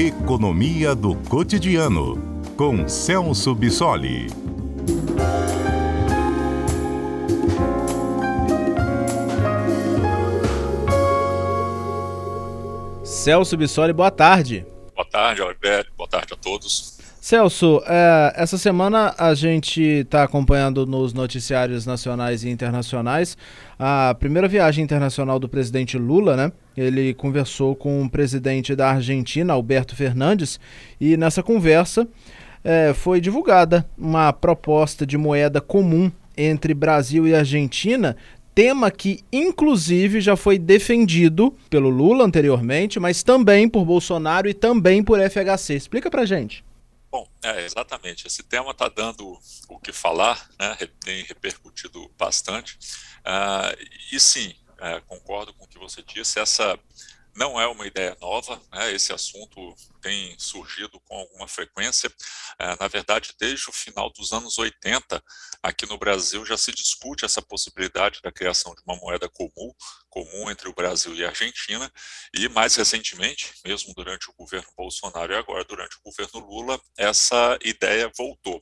Economia do Cotidiano, com Celso Bissoli. Celso Bissoli, boa tarde. Boa tarde, Alberto. Boa tarde a todos. Celso, é, essa semana a gente está acompanhando nos noticiários nacionais e internacionais a primeira viagem internacional do presidente Lula, né? Ele conversou com o presidente da Argentina, Alberto Fernandes, e nessa conversa é, foi divulgada uma proposta de moeda comum entre Brasil e Argentina, tema que inclusive já foi defendido pelo Lula anteriormente, mas também por Bolsonaro e também por FHC. Explica pra gente. Bom, é, exatamente. Esse tema está dando o que falar, né, tem repercutido bastante. Uh, e sim, concordo com o que você disse, essa não é uma ideia nova, né? esse assunto tem surgido com alguma frequência. É, na verdade, desde o final dos anos 80, aqui no Brasil já se discute essa possibilidade da criação de uma moeda comum, comum entre o Brasil e a Argentina, e mais recentemente, mesmo durante o governo Bolsonaro e agora durante o governo Lula, essa ideia voltou.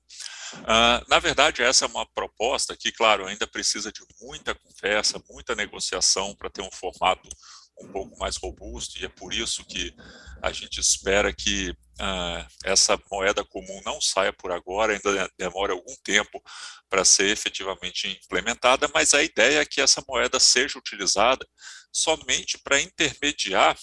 Uh, na verdade, essa é uma proposta que, claro, ainda precisa de muita conversa, muita negociação para ter um formato um pouco mais robusto, e é por isso que a gente espera que uh, essa moeda comum não saia por agora, ainda demora algum tempo para ser efetivamente implementada, mas a ideia é que essa moeda seja utilizada somente para intermediar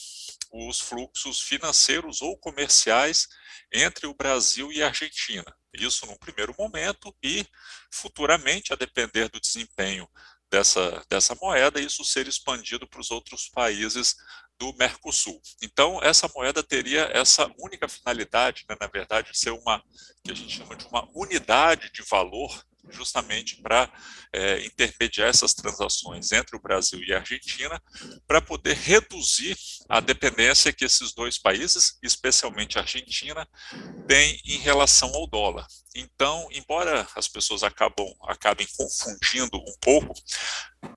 os fluxos financeiros ou comerciais entre o Brasil e a Argentina. Isso num primeiro momento e futuramente, a depender do desempenho dessa, dessa moeda e isso ser expandido para os outros países do Mercosul. Então, essa moeda teria essa única finalidade, né, na verdade, ser uma, que a gente chama de uma unidade de valor justamente para é, intermediar essas transações entre o Brasil e a Argentina, para poder reduzir a dependência que esses dois países, especialmente a Argentina, têm em relação ao dólar. Então, embora as pessoas acabam, acabem confundindo um pouco,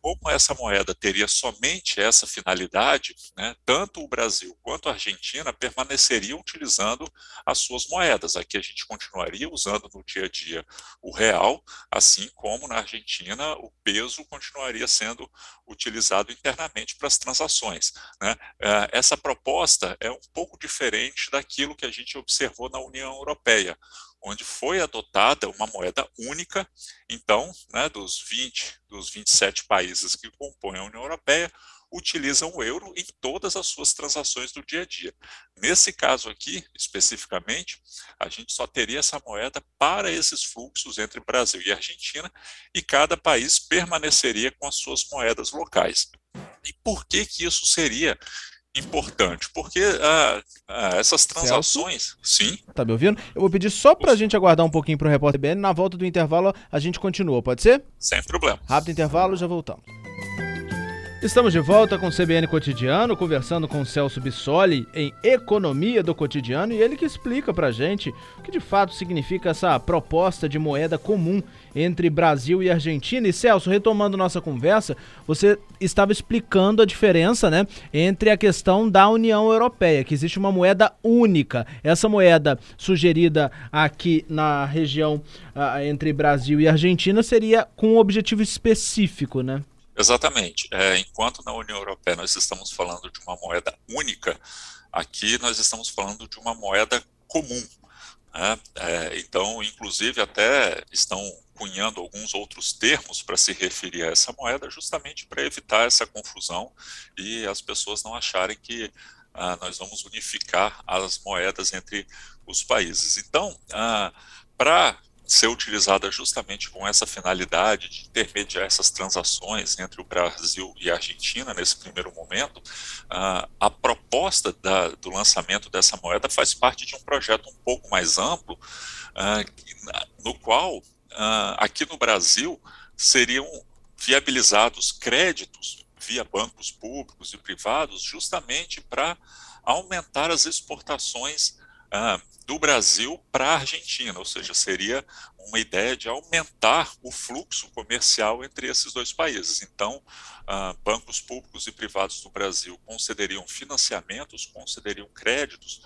como essa moeda teria somente essa finalidade, né, tanto o Brasil quanto a Argentina permaneceriam utilizando as suas moedas. Aqui a gente continuaria usando no dia a dia o real, assim como na Argentina o peso continuaria sendo utilizado internamente para as transações. Né? É, essa proposta é um pouco diferente daquilo que a gente observou na União Europeia onde foi adotada uma moeda única, então, né, dos 20, dos 27 países que compõem a União Europeia, utilizam o euro em todas as suas transações do dia a dia. Nesse caso aqui, especificamente, a gente só teria essa moeda para esses fluxos entre Brasil e Argentina, e cada país permaneceria com as suas moedas locais. E por que que isso seria importante, porque ah, ah, essas transações. Celso? Sim. Tá me ouvindo? Eu vou pedir só para a gente aguardar um pouquinho para o repórter BN. Na volta do intervalo, a gente continua, pode ser? Sem problema. Rápido intervalo, já voltamos. Estamos de volta com o CBN Cotidiano, conversando com Celso Bissoli em Economia do Cotidiano e ele que explica pra gente o que de fato significa essa proposta de moeda comum entre Brasil e Argentina. E Celso, retomando nossa conversa, você estava explicando a diferença, né, entre a questão da União Europeia, que existe uma moeda única. Essa moeda sugerida aqui na região uh, entre Brasil e Argentina seria com um objetivo específico, né? Exatamente. É, enquanto na União Europeia nós estamos falando de uma moeda única, aqui nós estamos falando de uma moeda comum. Né? É, então, inclusive, até estão cunhando alguns outros termos para se referir a essa moeda, justamente para evitar essa confusão e as pessoas não acharem que ah, nós vamos unificar as moedas entre os países. Então, ah, para ser utilizada justamente com essa finalidade de intermediar essas transações entre o Brasil e a Argentina nesse primeiro momento, uh, a proposta da, do lançamento dessa moeda faz parte de um projeto um pouco mais amplo, uh, no qual, uh, aqui no Brasil, seriam viabilizados créditos via bancos públicos e privados, justamente para aumentar as exportações do Brasil para a Argentina, ou seja, seria uma ideia de aumentar o fluxo comercial entre esses dois países. Então, ah, bancos públicos e privados do Brasil concederiam financiamentos, concederiam créditos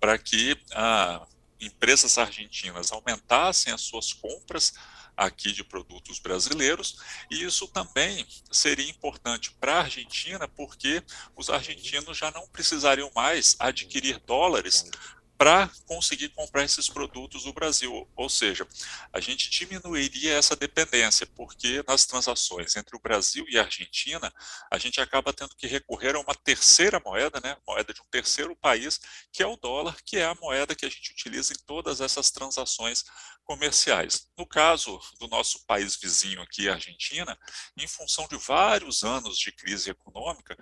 para que ah, empresas argentinas aumentassem as suas compras aqui de produtos brasileiros, e isso também seria importante para a Argentina, porque os argentinos já não precisariam mais adquirir dólares para conseguir comprar esses produtos no Brasil. Ou seja, a gente diminuiria essa dependência, porque nas transações entre o Brasil e a Argentina, a gente acaba tendo que recorrer a uma terceira moeda, né, moeda de um terceiro país, que é o dólar, que é a moeda que a gente utiliza em todas essas transações comerciais. No caso do nosso país vizinho aqui, a Argentina, em função de vários anos de crise econômica,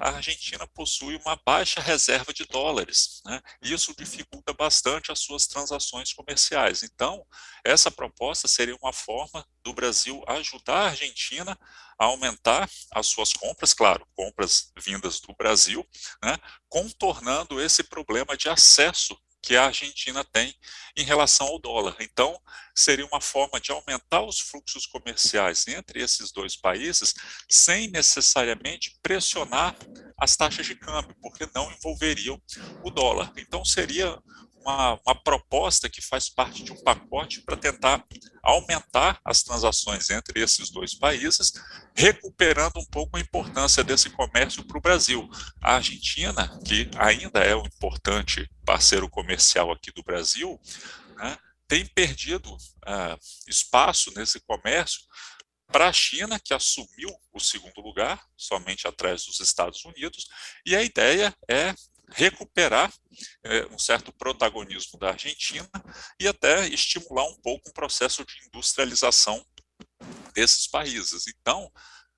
a Argentina possui uma baixa reserva de dólares. Né? Isso dificulta bastante as suas transações comerciais. Então, essa proposta seria uma forma do Brasil ajudar a Argentina a aumentar as suas compras, claro, compras vindas do Brasil, né? contornando esse problema de acesso que a Argentina tem em relação ao dólar. Então, seria uma forma de aumentar os fluxos comerciais entre esses dois países sem necessariamente pressionar as taxas de câmbio, porque não envolveriam o dólar. Então, seria uma, uma proposta que faz parte de um pacote para tentar aumentar as transações entre esses dois países, recuperando um pouco a importância desse comércio para o Brasil. A Argentina, que ainda é um importante parceiro comercial aqui do Brasil, né, tem perdido uh, espaço nesse comércio para a China, que assumiu o segundo lugar, somente atrás dos Estados Unidos, e a ideia é recuperar é, um certo protagonismo da Argentina e até estimular um pouco um processo de industrialização desses países. Então,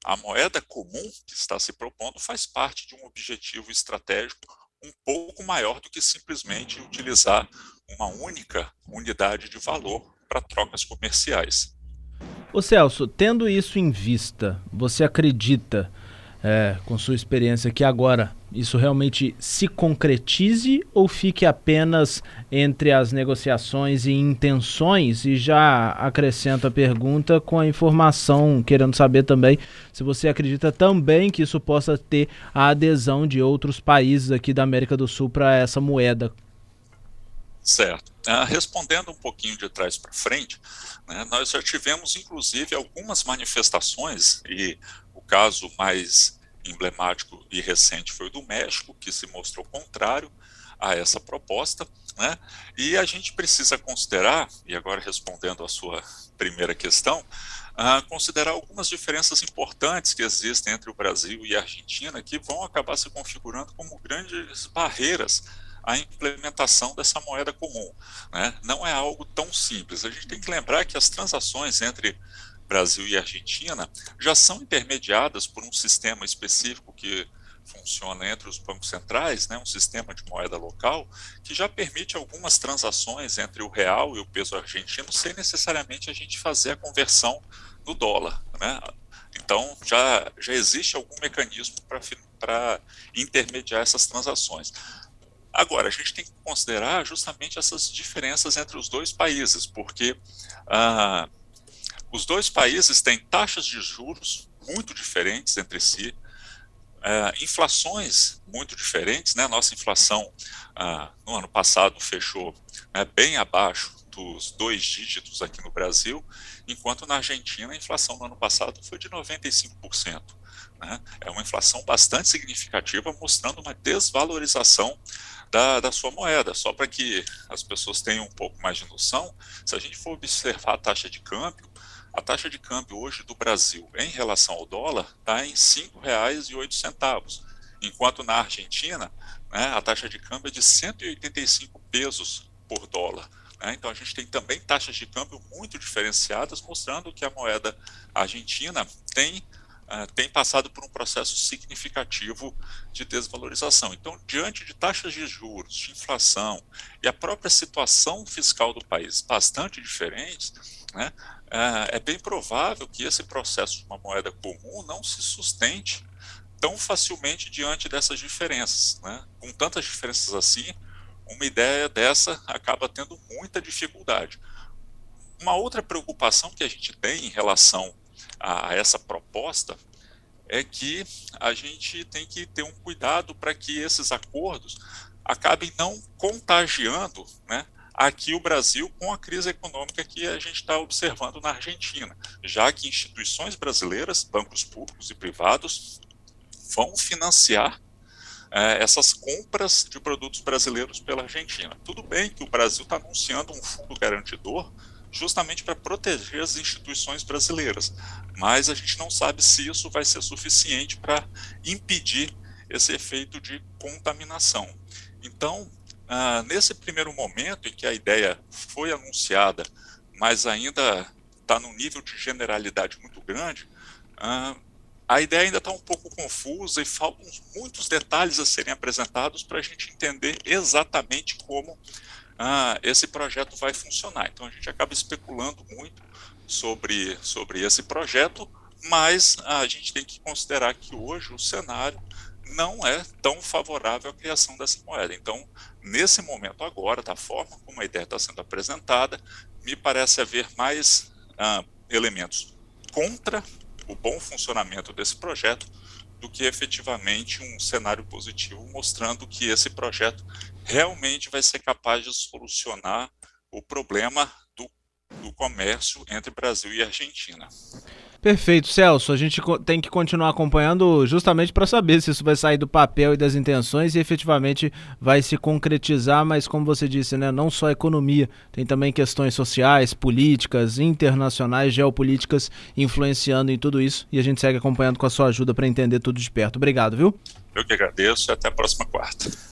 a moeda comum que está se propondo faz parte de um objetivo estratégico um pouco maior do que simplesmente utilizar uma única unidade de valor para trocas comerciais. Ô Celso, tendo isso em vista, você acredita é, com sua experiência que agora isso realmente se concretize ou fique apenas entre as negociações e intenções? E já acrescento a pergunta com a informação, querendo saber também se você acredita também que isso possa ter a adesão de outros países aqui da América do Sul para essa moeda. Certo. Uh, respondendo um pouquinho de trás para frente, né, nós já tivemos inclusive algumas manifestações e caso mais emblemático e recente foi o do México, que se mostrou contrário a essa proposta, né? E a gente precisa considerar, e agora respondendo à sua primeira questão, uh, considerar algumas diferenças importantes que existem entre o Brasil e a Argentina, que vão acabar se configurando como grandes barreiras à implementação dessa moeda comum. Né? Não é algo tão simples. A gente tem que lembrar que as transações entre Brasil e Argentina já são intermediadas por um sistema específico que funciona entre os bancos centrais, né, um sistema de moeda local, que já permite algumas transações entre o real e o peso argentino sem necessariamente a gente fazer a conversão no dólar. Né? Então, já, já existe algum mecanismo para intermediar essas transações. Agora, a gente tem que considerar justamente essas diferenças entre os dois países, porque ah, os dois países têm taxas de juros muito diferentes entre si, é, inflações muito diferentes. Né? Nossa inflação ah, no ano passado fechou né, bem abaixo dos dois dígitos aqui no Brasil, enquanto na Argentina a inflação no ano passado foi de 95%. Né? É uma inflação bastante significativa, mostrando uma desvalorização da, da sua moeda. Só para que as pessoas tenham um pouco mais de noção, se a gente for observar a taxa de câmbio, a taxa de câmbio hoje do Brasil em relação ao dólar está em R$ 5,08, enquanto na Argentina né, a taxa de câmbio é de 185 pesos por dólar. Né? Então a gente tem também taxas de câmbio muito diferenciadas, mostrando que a moeda argentina tem, uh, tem passado por um processo significativo de desvalorização. Então, diante de taxas de juros, de inflação e a própria situação fiscal do país bastante diferentes, né, é, é bem provável que esse processo de uma moeda comum não se sustente tão facilmente diante dessas diferenças. Né? Com tantas diferenças assim, uma ideia dessa acaba tendo muita dificuldade. Uma outra preocupação que a gente tem em relação a essa proposta é que a gente tem que ter um cuidado para que esses acordos acabem não contagiando né, aqui o Brasil com a crise econômica que a gente está observando na Argentina, já que instituições brasileiras, bancos públicos e privados, vão financiar é, essas compras de produtos brasileiros pela Argentina. Tudo bem que o Brasil está anunciando um fundo garantidor justamente para proteger as instituições brasileiras, mas a gente não sabe se isso vai ser suficiente para impedir esse efeito de contaminação. Então, ah, nesse primeiro momento em que a ideia foi anunciada, mas ainda está num nível de generalidade muito grande, ah, a ideia ainda está um pouco confusa e faltam muitos detalhes a serem apresentados para a gente entender exatamente como ah, esse projeto vai funcionar. Então a gente acaba especulando muito sobre, sobre esse projeto, mas a gente tem que considerar que hoje o cenário não é tão favorável à criação dessa moeda. Então, nesse momento agora, da forma como a ideia está sendo apresentada, me parece haver mais ah, elementos contra o bom funcionamento desse projeto do que efetivamente um cenário positivo mostrando que esse projeto realmente vai ser capaz de solucionar o problema do, do comércio entre Brasil e Argentina. Perfeito, Celso. A gente tem que continuar acompanhando justamente para saber se isso vai sair do papel e das intenções e efetivamente vai se concretizar, mas como você disse, né, não só economia, tem também questões sociais, políticas, internacionais, geopolíticas influenciando em tudo isso e a gente segue acompanhando com a sua ajuda para entender tudo de perto. Obrigado, viu? Eu que agradeço e até a próxima quarta.